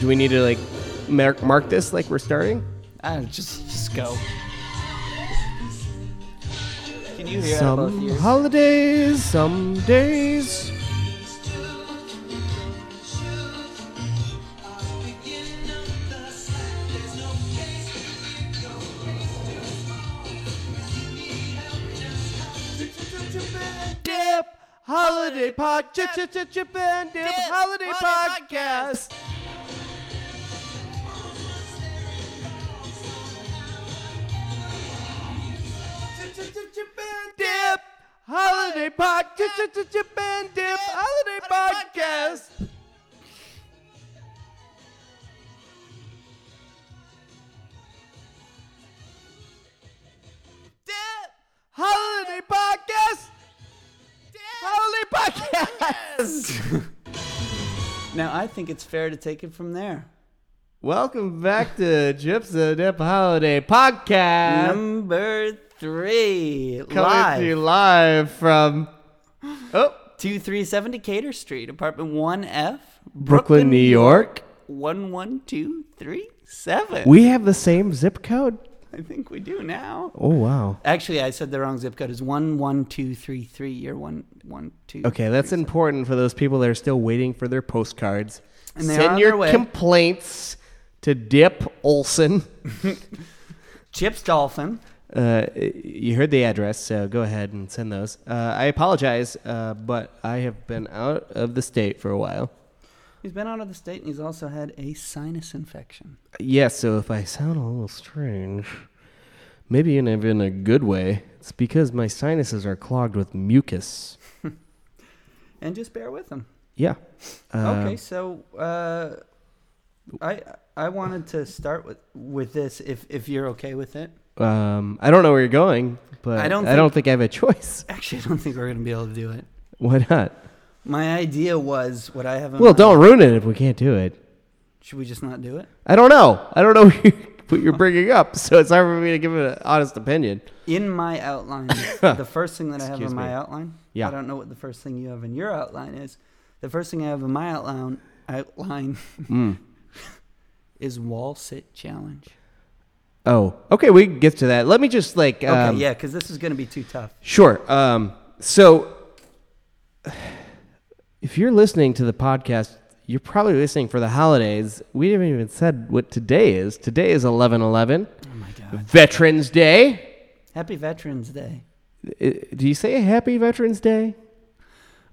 Do we need to like mark, mark this like we're starting? Ah, just just go. Can you hear out of both Some ears? holidays, some days. Dip holiday pod, chip chip chip chip and dip holiday podcast. Dip holiday pod, chip chip chip chip and dip holiday podcast. Dip holiday podcast. Holiday podcast. Now I think it's fair to take it from there. Welcome back to Chips and Dip Holiday Podcast. Number three, Coming to you live, live from oh two three seven Decatur Street, apartment one F, Brooklyn, New York. one one two three seven. We have the same zip code. I think we do now. Oh wow. Actually, I said the wrong zip code. Is one one two three three. You're one one two. Okay, that's important for those people that are still waiting for their postcards. And Send your complaints to Dip Olson. Chips Dolphin. Uh, you heard the address, so go ahead and send those. Uh, I apologize, uh, but I have been out of the state for a while. He's been out of the state and he's also had a sinus infection. Yes, so if I sound a little strange, maybe in a, in a good way, it's because my sinuses are clogged with mucus. And just bear with him. Yeah. Okay, so uh, I I wanted to start with with this if if you're okay with it. Um, I don't know where you're going, but I don't I don't think I have a choice. Actually, I don't think we're gonna be able to do it. Why not? My idea was what I have. In Well, mind. don't ruin it if we can't do it. Should we just not do it? I don't know. I don't know what you're bringing up, so it's hard for me to give an honest opinion. In my outline, the first thing that I have Excuse in my me. outline. Yeah. I don't know what the first thing you have in your outline is. The first thing I have in my outline outline Mm. is wall sit challenge. Oh, okay. We can get to that. Let me just like. Okay, Um, yeah, because this is gonna be too tough. Sure. Um, so, if you're listening to the podcast, you're probably listening for the holidays. We haven't even said what today is. Today is 11 11, Oh my god! Veterans Day. Happy Veterans Day. Do you say Happy Veterans Day?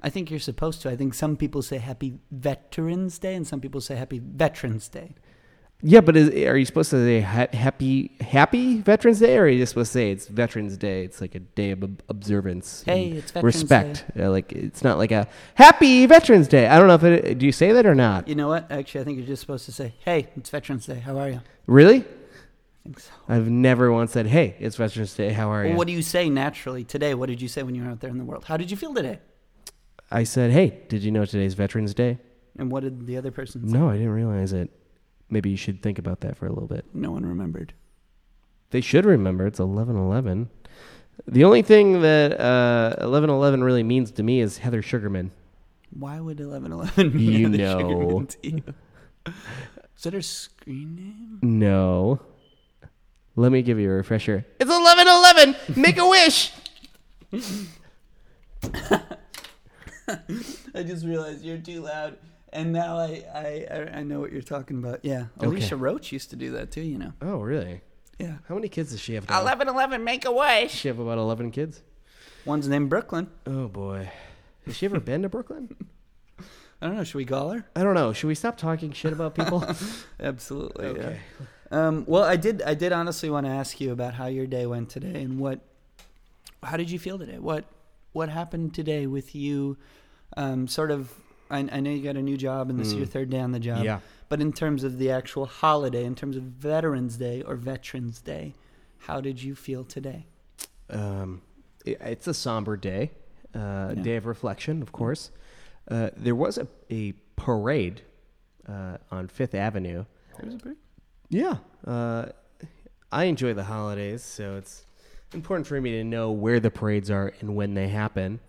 I think you're supposed to. I think some people say Happy Veterans Day, and some people say Happy Veterans Day. Yeah, but is, are you supposed to say ha- Happy Happy Veterans Day, or are you just supposed to say it's Veterans Day? It's like a day of observance. Hey, it's Veterans respect. Uh, like it's not like a Happy Veterans Day. I don't know if it. Do you say that or not? You know what? Actually, I think you're just supposed to say, "Hey, it's Veterans Day. How are you?" Really? I think so. I've never once said, "Hey, it's Veterans Day. How are you?" What do you say naturally today? What did you say when you were out there in the world? How did you feel today? I said, "Hey, did you know today's Veterans Day?" And what did the other person say? No, I didn't realize it. Maybe you should think about that for a little bit. No one remembered. They should remember it's eleven eleven. The only thing that uh, eleven eleven really means to me is Heather Sugarman. Why would 1111 You mean the sugar know. man to you? Is that her screen name? No. Let me give you a refresher. It's eleven eleven. Make a wish. I just realized you're too loud, and now I I, I- I know what you're talking about. Yeah, Okay. Alicia Roach used to do that too. You know. Oh, really? Yeah. How many kids does she have? Now? 1111, make a Does wish. she have about eleven kids? One's named Brooklyn. Oh boy. Has she ever been to Brooklyn? I don't know. Should we call her? I don't know. Should we stop talking shit about people? Absolutely. Okay. Yeah. Um, well, I did. I did honestly want to ask you about how your day went today and what. How did you feel today? What What happened today with you? Um, sort of. I, I know you got a new job and this is your third day on the job. Mm. Yeah. But in terms of the actual holiday, in terms of Veterans Day or Veterans Day, how did you feel today? Um, i- it's a somber day, uh, Yeah. day of reflection, of course. Uh, there was a, a parade uh, on Fifth Avenue. It was a break. Yeah. Uh, I enjoy the holidays, so it's important for me to know where the parades are and when they happen.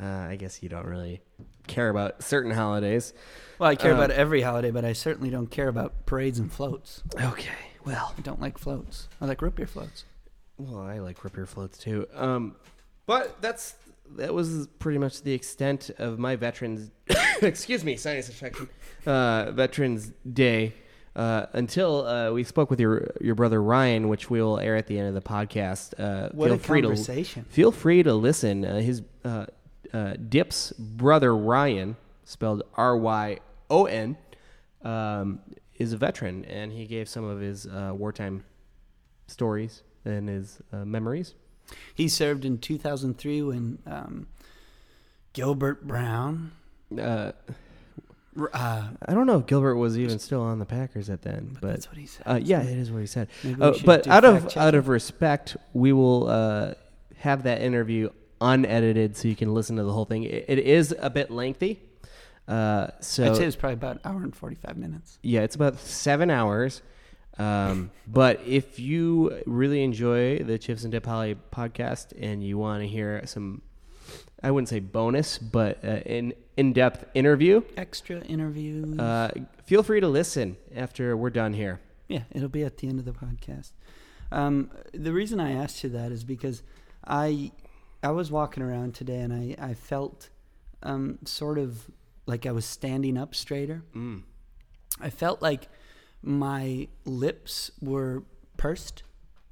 Uh, I guess you don't really care about certain holidays. Well, I care Uh, about every holiday, but I certainly don't care about parades and floats. Okay. Well, I don't like floats. I like root beer floats. well, I like rip your floats too. Um, but that's that was pretty much the extent of my veterans. excuse me, sinus infection. Uh, Veterans Day. Uh, until uh, we spoke with your your brother Ryan, which we will air at the end of the podcast. Uh, What feel a free to conversation! feel free to listen. Uh, his uh, Dip's brother Ryan, spelled R Y O N, um, is a veteran, and he gave some of his uh, wartime stories and his uh, memories. He served in 2003 when um, Gilbert Brown. Uh, Uh, I don't know if Gilbert was even still on the Packers at then, but but that's what he said. uh, yeah, it is what he said. Uh, but out of fact out of respect, we will uh, have that interview unedited so you can listen to the whole thing. It, it is a bit lengthy, uh, so I'd say it's probably about an hour and 45 minutes. Yeah, it's about seven hours. Um, but if you really enjoy the Chips and Dip Holly podcast and you want to hear some, I wouldn't say bonus, but uh, an in-depth interview, Extra interviews. uh, feel free to listen after we're done here. Yeah, it'll be at the end of the podcast. Um, the reason I asked you that is because I I was walking around today and I, I felt um, sort of like I was standing up straighter. Mm. I felt like my lips were pursed.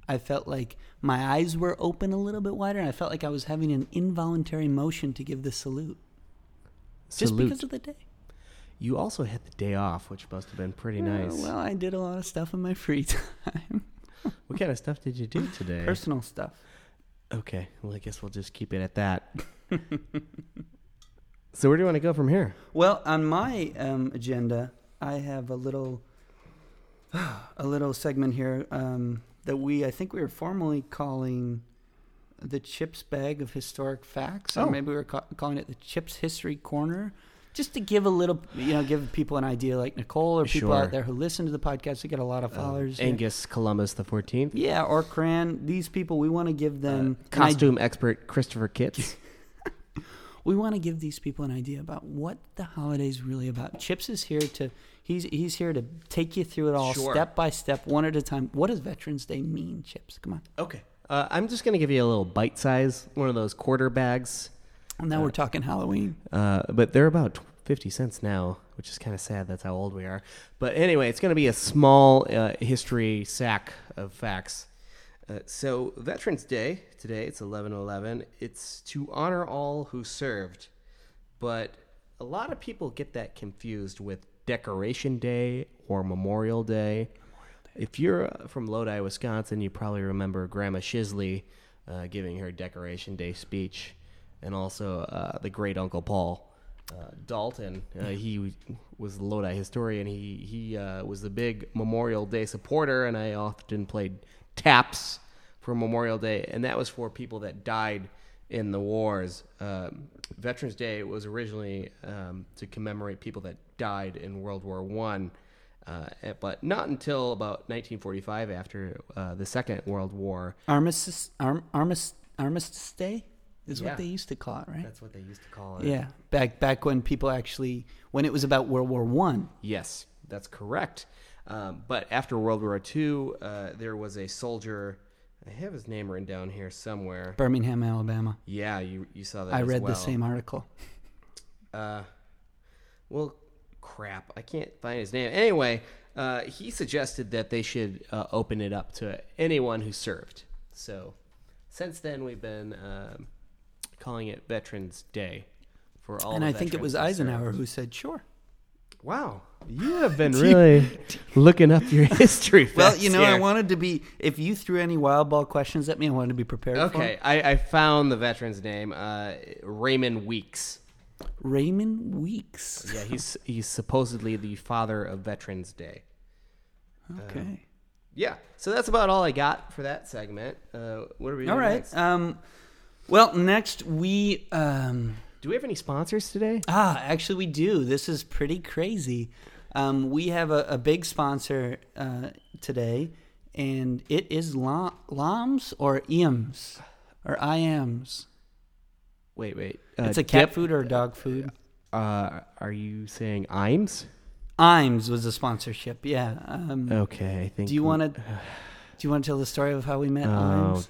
I felt like my eyes were open a little bit wider. And I felt like I was having an involuntary motion to give the salute. salute. Just because of the day. You also had the day off, which must have been pretty nice. Uh, well, I did a lot of stuff in my free time. what kind of stuff did you do today? Personal stuff. Okay, well, I guess we'll just keep it at that. so where do you want to go from here? Well, on my um, agenda, I have a little, a little segment here um, that we, I think we were formally calling the Chips Bag of Historic Facts, or Oh. maybe we were ca- calling it the Chips History Corner, just to give a little, you know, give people an idea, like Nicole or people Sure. out there who listen to the podcast. We get a lot of followers. here. Angus Columbus the 14th. yeah, or Cran. These people, we want to give them Uh, costume expert Christopher Kitts. we want to give these people an idea about what the holiday's really about. Chips is here to he's he's here to take you through it all Sure. step by step, one at a time. What does Veterans Day mean, Chips? Come on. okay. Uh, I'm just going to give you a little bite size, one of those quarter bags. And now Uh, we're talking Halloween. Uh, but they're about 50 cents now, which is kind of sad. That's how old we are. But anyway, it's going to be a small uh, history sack of facts. Uh, so, Veterans Day, today, it's 11 11. It's to honor all who served. But a lot of people get that confused with Decoration Day or Memorial Day. If you're uh, from Lodi, Wisconsin, you probably remember Grandma Shisley uh, giving her Decoration Day speech, and also uh, the great Uncle Paul uh, Dalton. Uh, he was the Lodi historian. He he uh, was the big Memorial Day supporter, and I often played taps for Memorial Day, and that was for people that died in the wars. Um, Veterans Day was originally um, to commemorate people that died in World War One. Uh, but not until about 1945, after uh, the Second World War. Armistice Arm, Armis, Armistice Day is Yeah. what they used to call it, right? That's what they used to call it. yeah. Back back when people actually when it was about World War One. Yes, that's correct. Um, but after World War II, uh, there was a soldier. I have his name written down here somewhere. Birmingham, Alabama. Yeah, you you saw that. I read well. the same article. Uh, well, crap, I can't find his name. Anyway, uh, he suggested that they should uh, open it up to anyone who served. So, since then, we've been um, calling it Veterans Day for all. and I think it was Eisenhower who said, "Sure." Wow, you have been really looking up your history. Well, you know, I wanted to be. If you threw any wild ball questions at me, I wanted to be prepared. Okay, I, I found the veteran's name, uh, Raymond Weeks. Raymond Weeks. Yeah, he's he's supposedly the father of Veterans Day. Okay. Yeah, so that's about all I got for that segment. Uh, what are we doing All right. Um, well, next we um, Do we have any sponsors today? ah actually we do. This is pretty crazy. Um, we have a, a big sponsor uh, today, and it is Lam- Lams or IAMS or IAMS. Wait, wait. Uh, it's a cat dip? food or a dog food. Uh, are you saying Imes? Imes was a sponsorship. Yeah. Um, Okay, I think. do you want to? Do you want to tell the story of how we met Oh, Imes?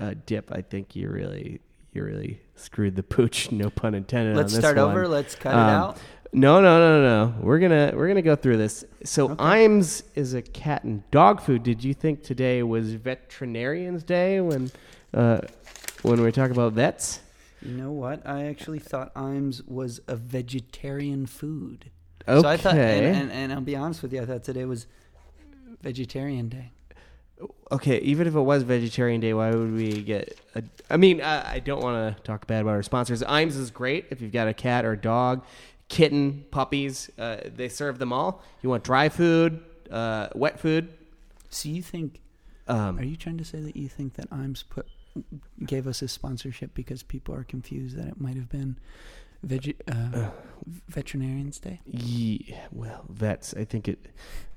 Uh, dip? I think you really, you really screwed the pooch. No pun intended. Let's on this start one. over. Let's cut Um, it out. No, no, no, no, no. We're gonna we're gonna go through this. So Okay. Imes is a cat and dog food. Did you think today was Veterinarians Day when uh, when we talk about vets? You know what? I actually thought Imes was a vegetarian food. Okay. So I thought, and, and, and I'll be honest with you, I thought today was Vegetarian Day. Okay, even if it was Vegetarian Day, why would we get? A, I mean, I, I don't want to talk bad about our sponsors. Imes is great if you've got a cat or a dog, kitten, puppies. Uh, they serve them all. You want dry food, uh, wet food. So you think? Um, Are you trying to say that you think that Imes put gave us a sponsorship because people are confused that it might have been veg, uh, Veterinarians Day? Yeah, well, vets. I think it.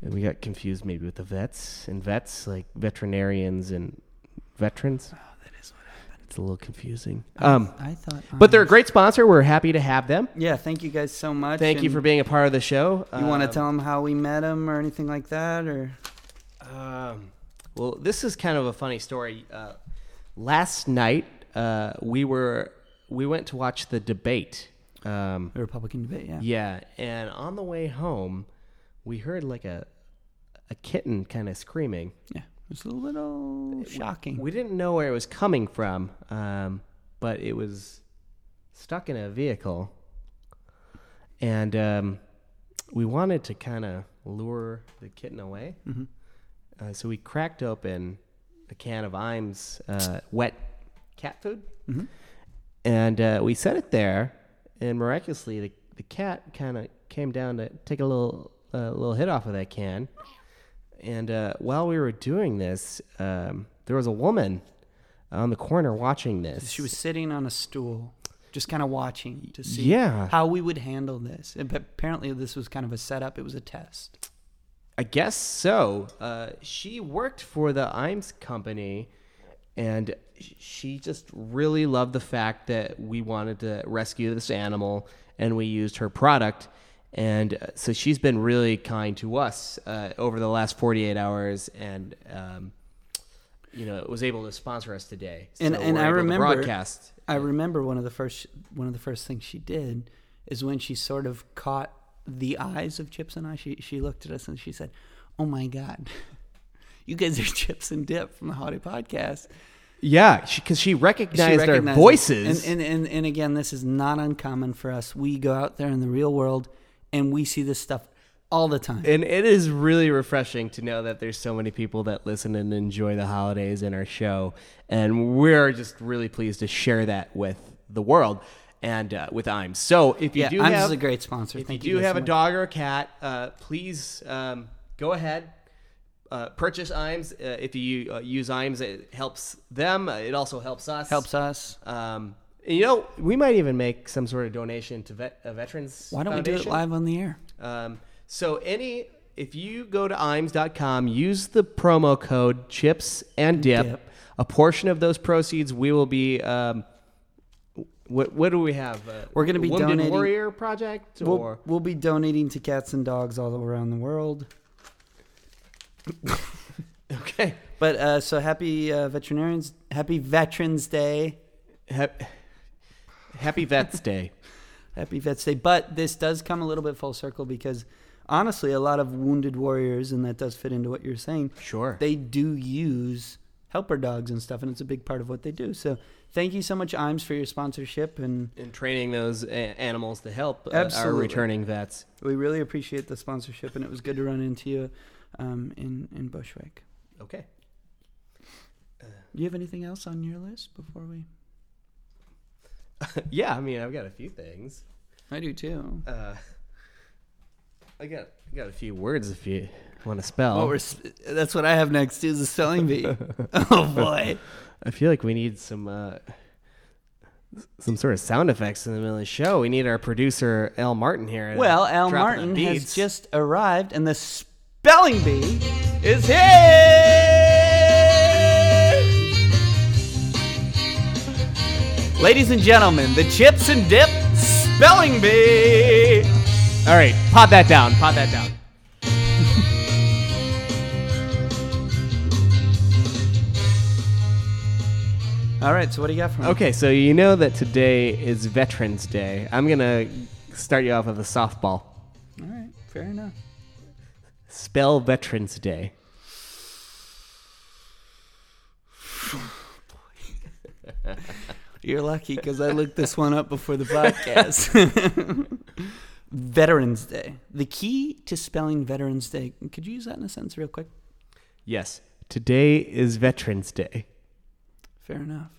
We got confused maybe with the vets and vets, like veterinarians and veterans. Oh, that is what It's a little confusing. I- Um, I thought. but they're a great sponsor. We're happy to have them. Yeah, thank you guys so much. Thank you and for being a part of the show. You want to Um, tell them how we met them or anything like that, or Um, well, this is kind of a funny story. Uh, last night, uh, we were we went to watch the debate. Um, the Republican debate? Yeah. Yeah, and on the way home, we heard like a a kitten kind of screaming. Yeah. It was a little shocking. We didn't know where it was coming from, um, but it was stuck in a vehicle, and um, we wanted to kind of lure the kitten away. Mhm. Uh, so we cracked open a can of Imes uh, wet cat food, Mhm. And uh, we set it there. And miraculously, the, the cat kind of came down to take a little uh, little hit off of that can. And uh, while we were doing this, um, there was a woman on the corner watching this. She was sitting on a stool, just kind of watching to see Yeah. how we would handle this. And but apparently, this was kind of a setup. It was a test. I guess so. Uh, she worked for the Imes company, and she just really loved the fact that we wanted to rescue this animal, and we used her product. And uh, so she's been really kind to us uh, over the last 48 hours, and um, you know was able to sponsor us today. And- So and we're I remember- broadcast. I remember one of the first one of the first things she did is when she sort of caught the eyes of Chips and I. She she looked at us and she said, "Oh my God, you guys are Chips and Dip from the Holiday Podcast." Yeah, because she, recognized our recognized us. voices. And, and, and, and again, this is not uncommon for us. We go out there in the real world and we see this stuff all the time. And it is really refreshing to know that there's so many people that listen and enjoy the holidays in our show. And we're just really pleased to share that with the world and uh, with IMES. So if you yeah, do I'm have, a great sponsor. if Thank you do have so a much. dog or a cat, uh, please um, go ahead. Uh, purchase IMES. Uh, if you uh, use IMES, it helps them. Uh, it also helps us. helps us. Um, you know, we might even make some sort of donation to vet, a veterans. Why don't we do it live on the air? Um, so any if you go to imes.com, use the promo code chips and dip. Dip. A portion of those proceeds we will be. Um, what what do we have? Uh, We're gonna be Wounded donating- Warrior Project We'll, we'll be donating to cats and dogs all around the world. okay. But uh, so happy uh, veterinarians, happy Veterans Day, Hap- Happy Vets Day. happy Vets Day. But this does come a little bit full circle because honestly, a lot of wounded warriors, and that does fit into what you're saying. Sure. They do use helper dogs and stuff, and it's a big part of what they do. So thank you so much, Imes, for your sponsorship, and in training those a- animals to help uh, our returning vets. we really appreciate the sponsorship. And it was good to run into you um, in in Bushwick. Okay. Do you have anything else on your list before we? yeah, I mean, I've got a few things. I do too. Uh, I got I got a few words if you want to spell. What we're, sp- that's what I have next is a spelling bee. oh boy. I feel like we need some uh, some sort of sound effects in the middle of the show. We need our producer Al Martin here. Well, Al Martin has just arrived, and the spelling bee is here. Ladies and gentlemen, the Chips and Dip Spelling Bee. All right, pot that down. Pot that down. All right, so what do you got for me? Okay, so you know that today is Veterans Day. I'm gonna start you off with a softball. All right, fair enough. Spell Veterans Day. You're lucky because I looked this one up before the podcast. Veterans Day. The key to spelling Veterans Day. Could you use that in a sentence real quick? Yes, today is Veterans Day. Fair enough.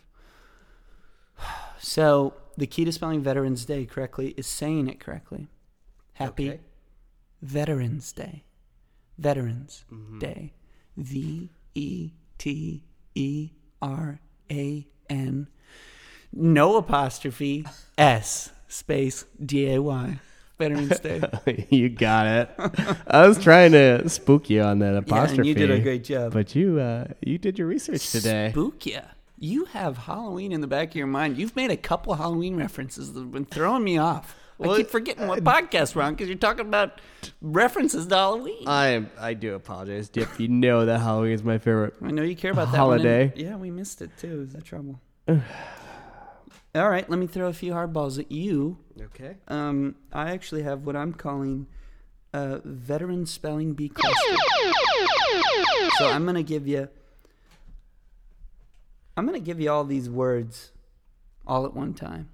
So, the key to spelling Veterans Day correctly is saying it correctly. Happy Okay. Veterans Day. Veterans Day. V E T E R A N. No apostrophe S space D A Y. Veterans Day. you got it. I was trying to spook you on that yeah, apostrophe. and you did a great job. But you, uh, you did your research today. Spook ya. You have Halloween in the back of your mind. You've made a couple Halloween references that have been throwing me off. I keep forgetting what podcast we're on because you're talking about references to Halloween. I I do apologize, Dip. You know that Halloween is my favorite. I know you care about that one, and- Holiday. yeah, we missed it too. Is that trouble? All right, let me throw a few hardballs at you. Okay. Um, I actually have what I'm calling a veteran spelling bee cluster. so I'm gonna give you. I'm gonna give you all these words, all at one time,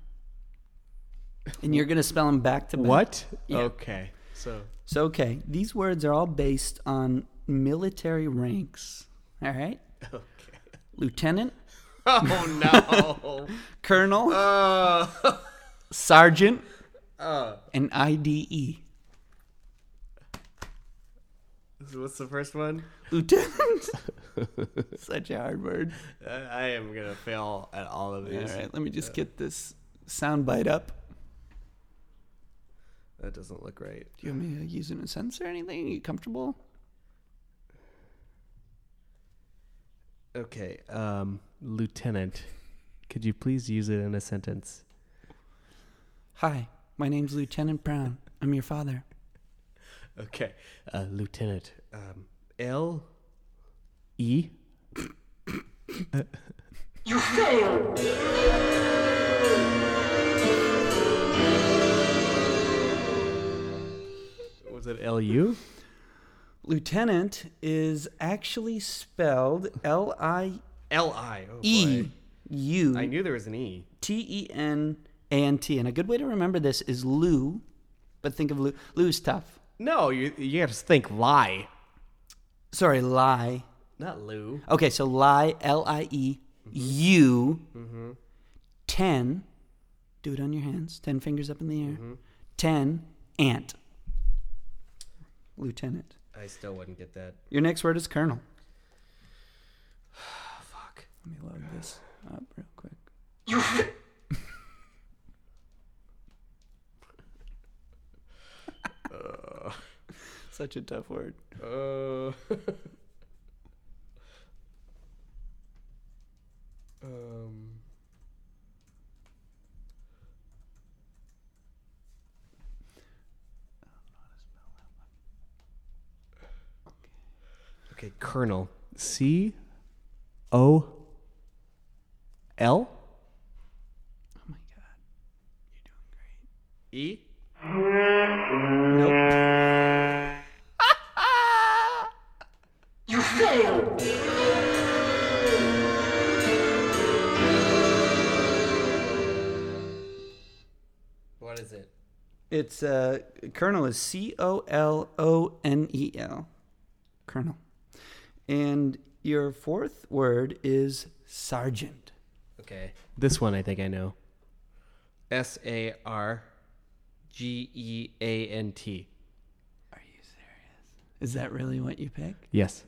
and you're gonna spell them back to back. What? Yeah. Okay. So So okay, these words are all based on military ranks. All right, okay. lieutenant, Oh no. colonel, uh, sergeant, uh, and IDE. what's the first one? Lieutenant. Such a hard word. I, I am gonna fail at all of these. All right, let me just get this sound bite up. That doesn't look right. Do you want me to use it in a sentence or anything? Are you comfortable? Okay. Um, Lieutenant, could you please use it in a sentence? Hi, my name's Lieutenant Brown. I'm your father. Okay. Uh, Lieutenant. Um, L. E. Was it L U? Lieutenant is actually spelled L I L I. Oh E. U I knew there was an E. T E N A N T. And a good way to remember this is Lou, but think of Lou. Lou's tough. No, you you have to think lie, Sorry, lie. not Lou. Okay, so lie, L I E U, mm-hmm. 10, do it on your hands, 10 fingers up in the air. Mm-hmm. 10, ant. Lieutenant. I still wouldn't get that. Your next word is colonel. Fuck. Let me load this up real quick. Such a tough word. Uh. um. Okay, Colonel. C O L Oh my god. You're doing great. E. Nope. you failed. What is it? It's uh colonel is C O L O N E L. Colonel. And your fourth word is sergeant. Okay. This one I think I know. S A R G E A N T. Are you serious? Is that really what you pick? Yes.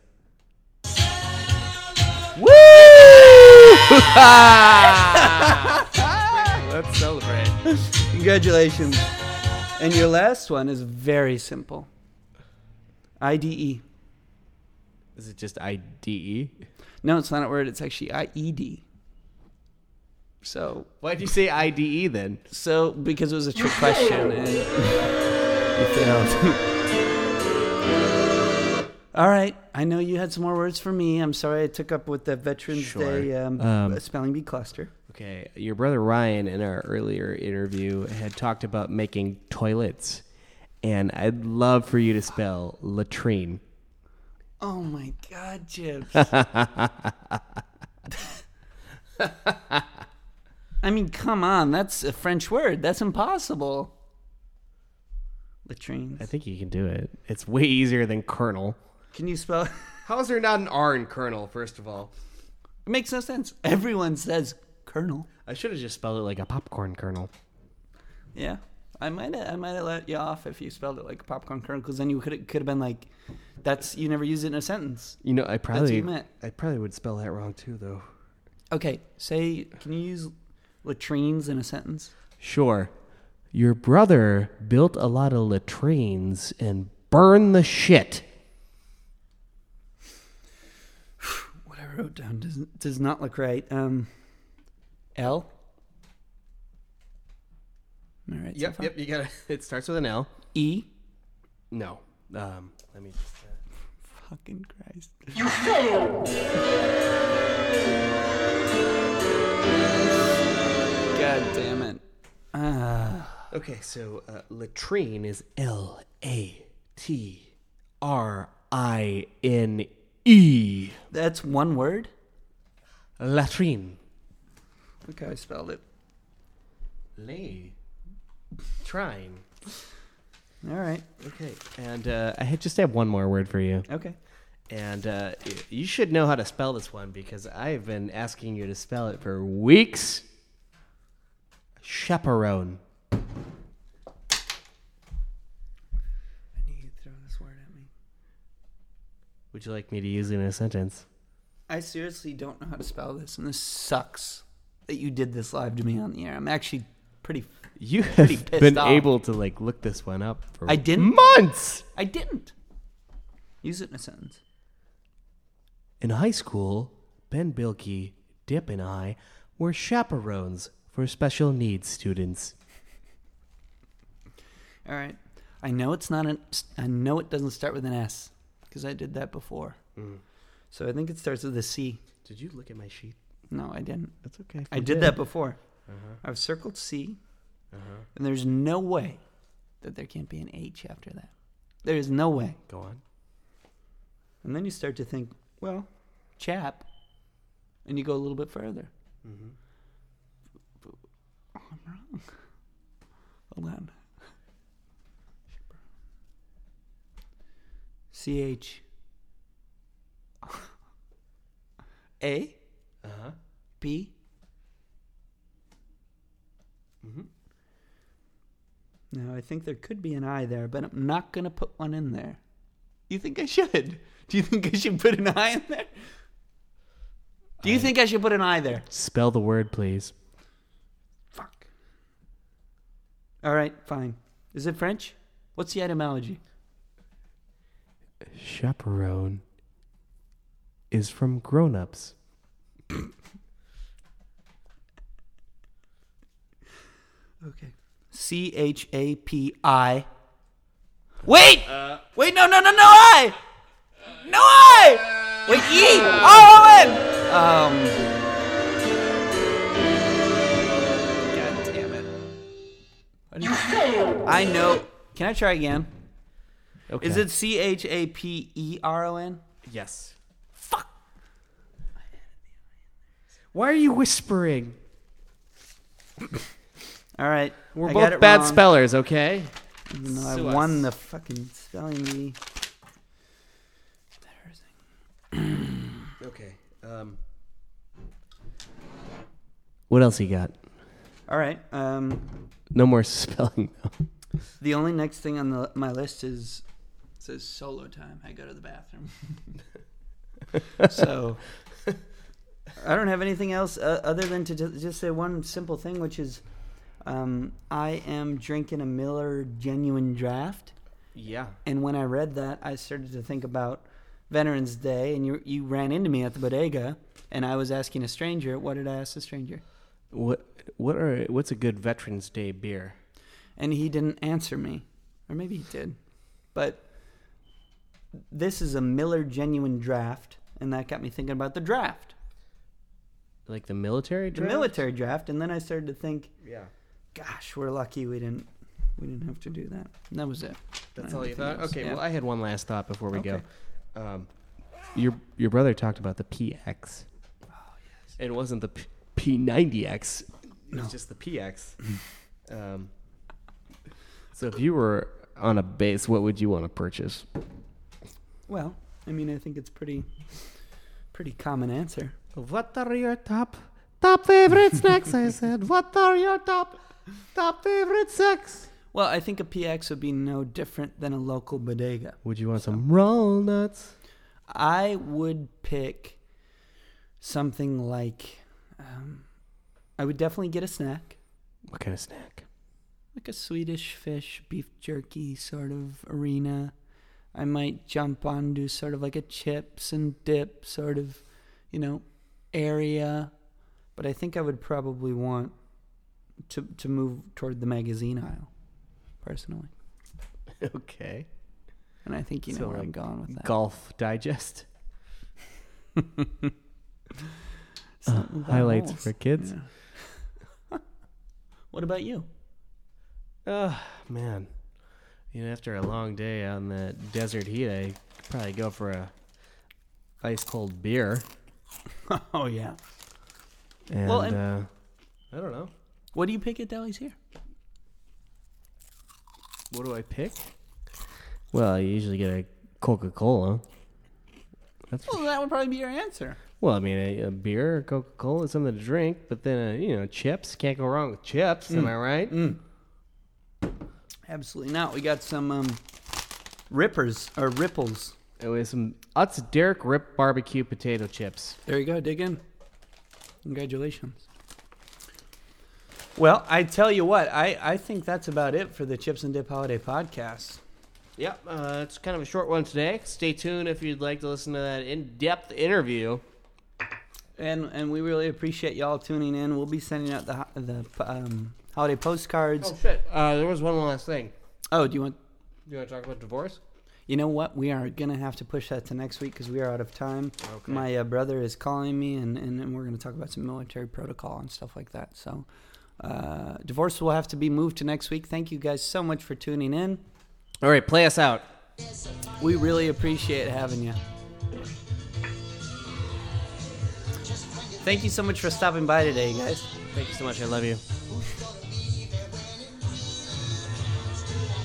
Woo! Let's celebrate. Congratulations. And your last one is very simple. IDE. Is it just I D E? No, it's not a word. It's actually IED. So Why'd you say IDE then? so because it was a trick question and you failed. All right, I know you had some more words for me. I'm sorry I took up with the Veterans Sure. Day um, Um, spelling bee cluster. Okay, your brother Ryan in our earlier interview had talked about making toilets, and I'd love for you to spell latrine. Oh my God, Chips. I mean, come on. That's a French word. That's impossible. Latrines. I think you can do it. It's way easier than colonel. Can you spell? How is there not an R in colonel? First of all, It makes no sense. Everyone says kernel. I should have just spelled it like a popcorn kernel. Yeah, I might have, I might have let you off if you spelled it like popcorn kernel, because then you could could have been like, "That's you never use it in a sentence." You know, I what probably you meant. I probably would spell that wrong too, though. Okay, say, can you use latrines in a sentence? Sure. Your brother built a lot of latrines and burned the shit. What I wrote down does does not look right. Um, L. Am I right? so far? You got it. It starts with an L. E. No. Um. Let me. Just, uh, Fucking Christ. You failed! God damn it. Ah. Okay, so uh, latrine is L A T R I N E. that's one word. Latrine. Okay, I spelled it. Lay. Trine. All right. Okay, and uh, I had- just have one more word for you. Okay. And uh, y- you should know how to spell this one because I've been asking you to spell it for weeks. Chaperone. I knew you'd throw this word at me. Would you like me to use it in a sentence? I seriously don't know how to spell this, and this sucks that you did this live to me on the air. I'm actually pretty. You Pretty have pissed been off. able to like look this one up for I didn't? months. I didn't. Use it in a sentence. In high school, Ben Bilkey, Dip, and I were chaperones for special needs students. All right. I know it's not an. I know it doesn't start with an S because I did that before. Mm. So I think it starts with a C. Did you look at my sheet? No, I didn't. That's okay. I did that before. Uh-huh. I've circled C, Uh-huh. and there's no way that there can't be an H after that. There is no way. Go on. And then you start to think, well, chap, and you go a little bit further. Mm-hmm. Oh, I'm wrong. Hold on. C H A Uh-huh. P. Mm-hmm. Now I think there could be an I there, but I'm not gonna put one in there. You think I should? Do you think I should put an I in there? Do you I- think I should put an I there? Spell the word, please. Fuck. All right, fine. Is it French? What's the etymology? Chaperone is from grown-ups. Okay. C H A P I. Wait! Wait, no, no, no, no I! No I! Wait, E! R O N! Um. God damn it. What do you- I know. Can I try again? Okay. Is it C H A P E R O N? Yes. Fuck. Why are you whispering? All right. We're I both bad wrong, spellers, okay? Even though I Sue won us. the fucking spelling bee. Okay. Um. What else you got? All right. Um, No more spelling. though. the only next thing on the, my list is says solo time. I go to the bathroom. so I don't have anything else uh, other than to ju- just say one simple thing, which is um, I am drinking a Miller Genuine Draft. Yeah. And when I read that, I started to think about Veterans Day, and you you ran into me at the bodega, and I was asking a stranger. What did I ask the stranger? What what are what's a good Veterans Day beer? and he didn't answer me, or maybe he did. But this is a Miller Genuine Draft, and that got me thinking about the draft, Like the military draft. the military draft, and then I started to think, Yeah. Gosh, we're lucky we didn't we didn't have to do that. And that was it. That's all you thought? Okay, yeah. well I had one last thought before we Okay. go. Um, your your brother talked about the PX. Oh yes. It wasn't the P ninety X. It was No. just the PX. um, so if you were on a base, what would you want to purchase? Well, I mean, I think it's pretty pretty common answer. What are your top top favorite snacks? I said. What are your top top favorite sex. Well, I think a PX would be no different than a local bodega. Would you want some roll nuts? I would pick something like um, I would definitely get a snack, What kind of snack? like a Swedish fish beef jerky sort of arena. I might jump onto sort of like a chips and dip sort of, you know, area. But I think I would probably want to to move toward the magazine aisle, personally. okay. And I think you know So, where I'm going with that. Golf Digest. About highlights holes. for kids. Yeah. what about you? Oh man, you know, after a long day on the desert heat, I probably go for a ice cold beer. oh yeah. And, Well, uh, and- I don't know. What do you pick at delis here? What do I pick? Well, I usually get a Coca Cola. That's Well, that would probably be your answer. well, I mean, a, a beer, or Coca Cola is something to drink, but then uh, you know, chips can't go wrong with chips. Am Mm. I right? Mm. Absolutely not. We got some um, rippers or ripples. It was some Utz Derek Rip barbecue potato chips. There you go. Dig in. Congratulations. Well, I tell you what, I, I think that's about it for the Chips and Dip Holiday Podcast. Yep, uh, it's kind of a short one today. Stay tuned if you'd like to listen to that in-depth interview. And and we really appreciate y'all tuning in. We'll be sending out the the um, holiday postcards. Oh shit! Uh, there was one last thing. Oh, do you want? Do You want to talk about divorce? You know what? We are gonna have to push that to next week because we are out of time. Okay. My uh, brother is calling me, and, and, and we're going to talk about some military protocol and stuff like that. So, uh, divorce will have to be moved to next week. Thank you guys so much for tuning in. All right, play us out. We really appreciate having you. Thank you so much for stopping by today, guys. Thank you so much. I love you.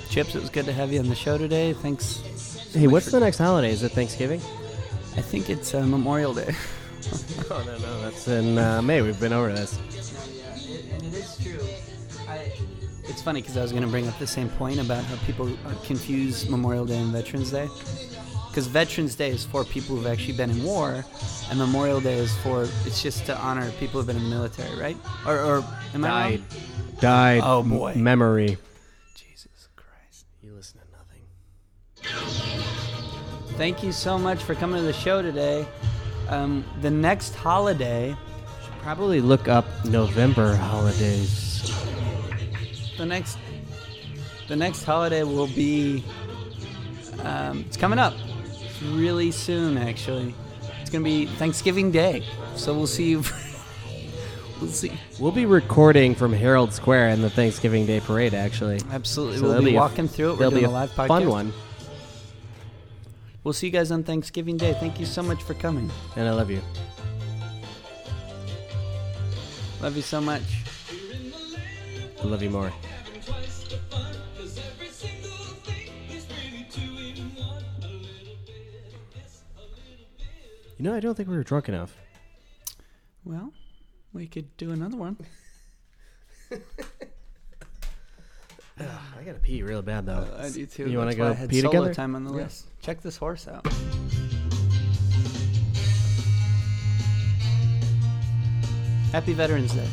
Chips, it was good to have you on the show today. Thanks. so Hey, what's the next holiday? Is it Thanksgiving? I think it's uh, Memorial Day. Oh no, no, that's in uh, May. We've been over this. And it is true. it's funny because I was going to bring up the same point about how people uh, confuse Memorial Day and Veterans Day. Because Veterans Day is for people who've actually been in war, and Memorial Day is for it's just to honor people who've been in the military, right? Or, or am I Died. wrong? Died. Oh, M- boy. memory. Jesus Christ! You listen to nothing. Thank you so much for coming to the show today. Um, the next holiday, Should probably look up November holidays. the next, the next holiday will be. Um, it's coming up really soon, actually. It's gonna be Thanksgiving Day, so we'll see you. we'll see. We'll be recording from Herald Square in the Thanksgiving Day parade. Actually, Absolutely, So we'll be be a- walking through it. We're doing be a live podcast. fun one, We'll see you guys on Thanksgiving Day. Thank you so much for coming. and I love you. Love you so much. I love you more. You know, I don't think we were drunk enough. Well, we could do another one. I gotta pee real bad though. Uh, I do too. You wanna go I had pee together? time on the Yeah. list. Check this horse out. Happy Veterans Day.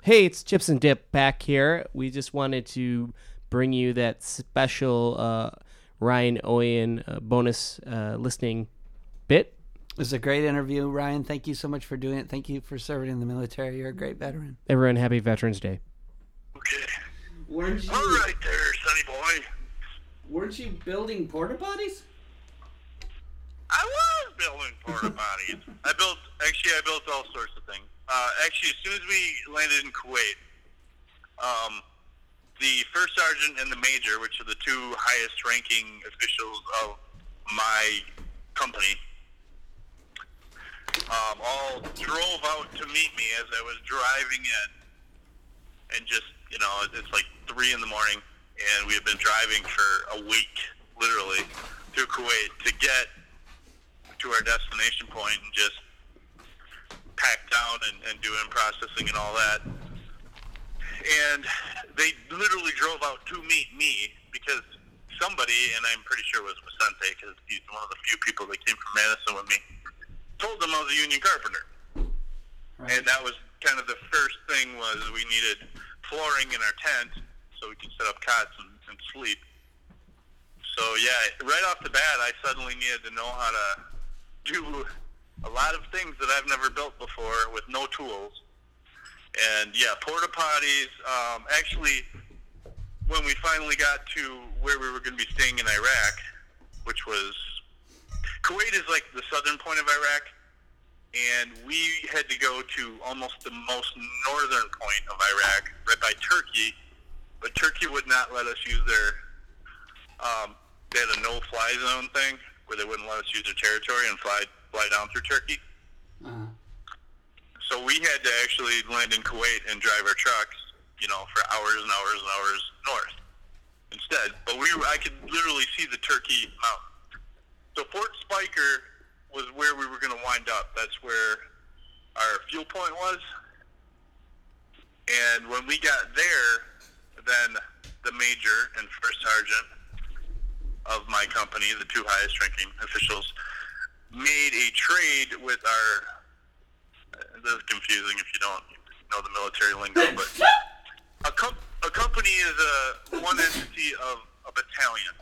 Hey, it's Chips and Dip back here. We just wanted to bring you that special uh, Ryan Oyen uh, bonus uh, listening bit. It was a great interview, Ryan. Thank you so much for doing it. Thank you for serving in the military. You're a great veteran. Everyone, happy Veterans Day. Okay. Weren't you? All right there, sonny boy. Weren't you building porta potties? I was building porta potties. I built, actually, I built all sorts of things. Uh, actually, as soon as we landed in Kuwait, um, the first sergeant and the major, which are the two highest ranking officials of my company, um, all drove out to meet me as I was driving in. And just, you know, it's like 3 in the morning, and we have been driving for a week, literally, through Kuwait to get to our destination point and just pack down and, and do in processing and all that. And they literally drove out to meet me because somebody, and I'm pretty sure it was Vicente because he's one of the few people that came from Madison with me, told them I was a union carpenter. And that was kind of the first thing was we needed flooring in our tent so we could set up cots and, and sleep. So yeah, right off the bat, I suddenly needed to know how to do a lot of things that I've never built before with no tools. And yeah, porta potties. Um, actually, when we finally got to where we were going to be staying in Iraq, which was Kuwait is like the southern point of Iraq, and we had to go to almost the most northern point of Iraq, right by Turkey. But Turkey would not let us use their. Um, they had a no-fly zone thing where they wouldn't let us use their territory and fly fly down through Turkey. Uh, So we had to actually land in Kuwait and drive our trucks, you know, for hours and hours and hours north instead. But we, I could literally see the Turkey mountain. So Fort Speicher was where we were going to wind up. That's where our fuel point was. And when we got there, then the major and first sergeant of my company, the two highest ranking officials, made a trade with our this is confusing if you don't know the military lingo, but a, com- a company is a one entity of a battalion.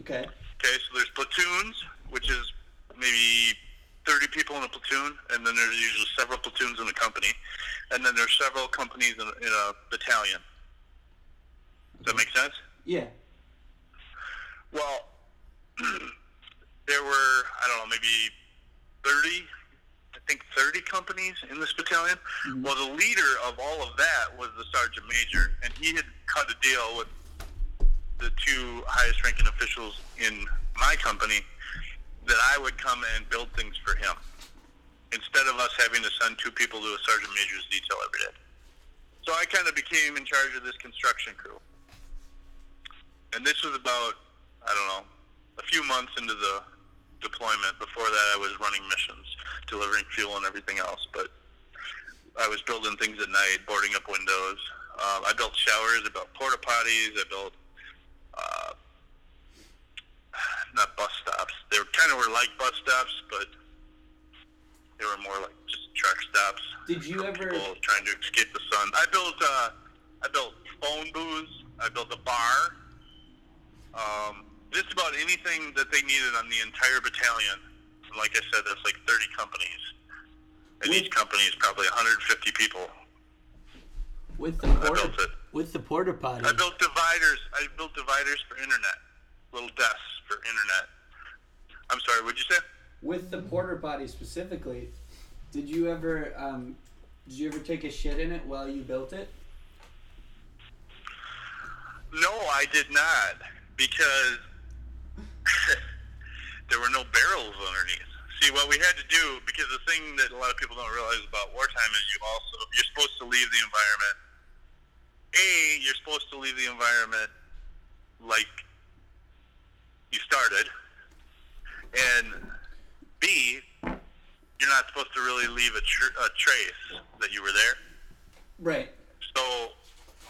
okay. Okay, so there's platoons, which is maybe 30 people in a platoon, and then there's usually several platoons in a company, and then there's several companies in, in a battalion. Does that make sense? Yeah. Well, there were, I don't know, maybe 30, I think 30 companies in this battalion. Mm-hmm. Well, the leader of all of that was the sergeant major, and he had cut a deal with the two highest ranking officials in my company that I would come and build things for him instead of us having to send two people to a sergeant major's detail every day. So I kind of became in charge of this construction crew. And this was about, I don't know, a few months into the deployment. Before that, I was running missions, delivering fuel and everything else. But I was building things at night, boarding up windows. Um, I built showers. I built porta potties. I built uh, not bus stops. They were kind of were like bus stops, but they were more like just truck stops. Did you ever- people trying to escape the sun? I built. Uh, I built phone booths. I built a bar. Um, just about anything that they needed on the entire battalion. And like I said, there's like 30 companies, and each company is probably 150 people. With the I porta built it. with the porta potty. I built dividers. I built dividers for internet, little desks for internet. I'm sorry. What'd you say? with the porta potty specifically. Did you ever um, did you ever take a shit in it while you built it? No, I did not because there were no barrels underneath. See, what we had to do, because the thing that a lot of people don't realize about wartime is you also you're supposed to leave the environment. A, you're supposed to leave the environment like you started, and B, you're not supposed to really leave a, tr- a trace that you were there. Right. So,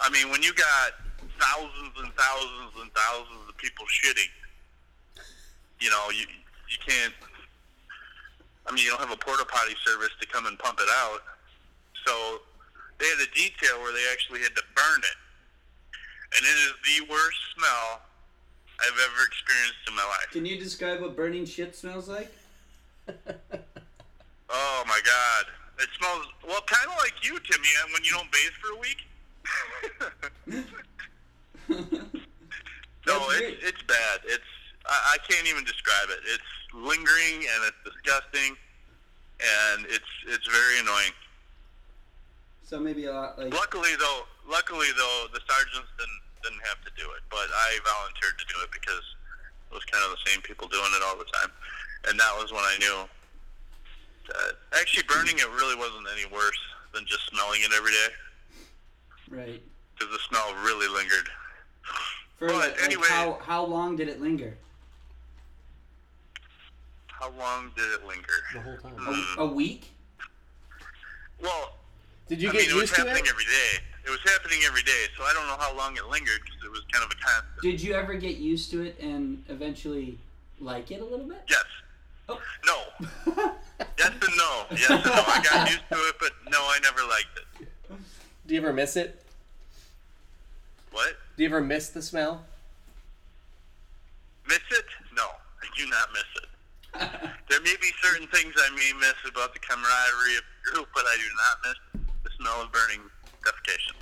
I mean, when you got thousands and thousands and thousands of people shitting, you know, you you can't. I mean, you don't have a porta potty service to come and pump it out. So they had a detail where they actually had to burn it, and it is the worst smell I've ever experienced in my life. Can you describe what burning shit smells like? Oh my god. It smells well kinda like you, Timmy, when you don't bathe for a week. no, That's it's great. it's bad. It's I, I can't even describe it. It's lingering and it's disgusting and it's it's very annoying. So maybe a lot like Luckily though luckily though the sergeants didn't didn't have to do it. But I volunteered to do it because it was kind of the same people doing it all the time. And that was when I knew that actually burning it really wasn't any worse than just smelling it every day right. because the smell really lingered. For But like, anyway- how how long did it linger? How long did it linger? The whole time. Mm. A week? Well, Did you I get mean, it was used to happening it? every day. It was happening every day, so I don't know how long it lingered because it was kind of a constant. Did you ever get used to it and eventually like it a little bit? Yes. Oh. No. yes and no. Yes and no. I got used to it, but no, I never liked it. Do you ever miss it? What? Do you ever miss the smell? Miss it? No, I do not miss it. there may be certain things I may miss about the camaraderie of the group, but I do not miss the smell of burning defecation.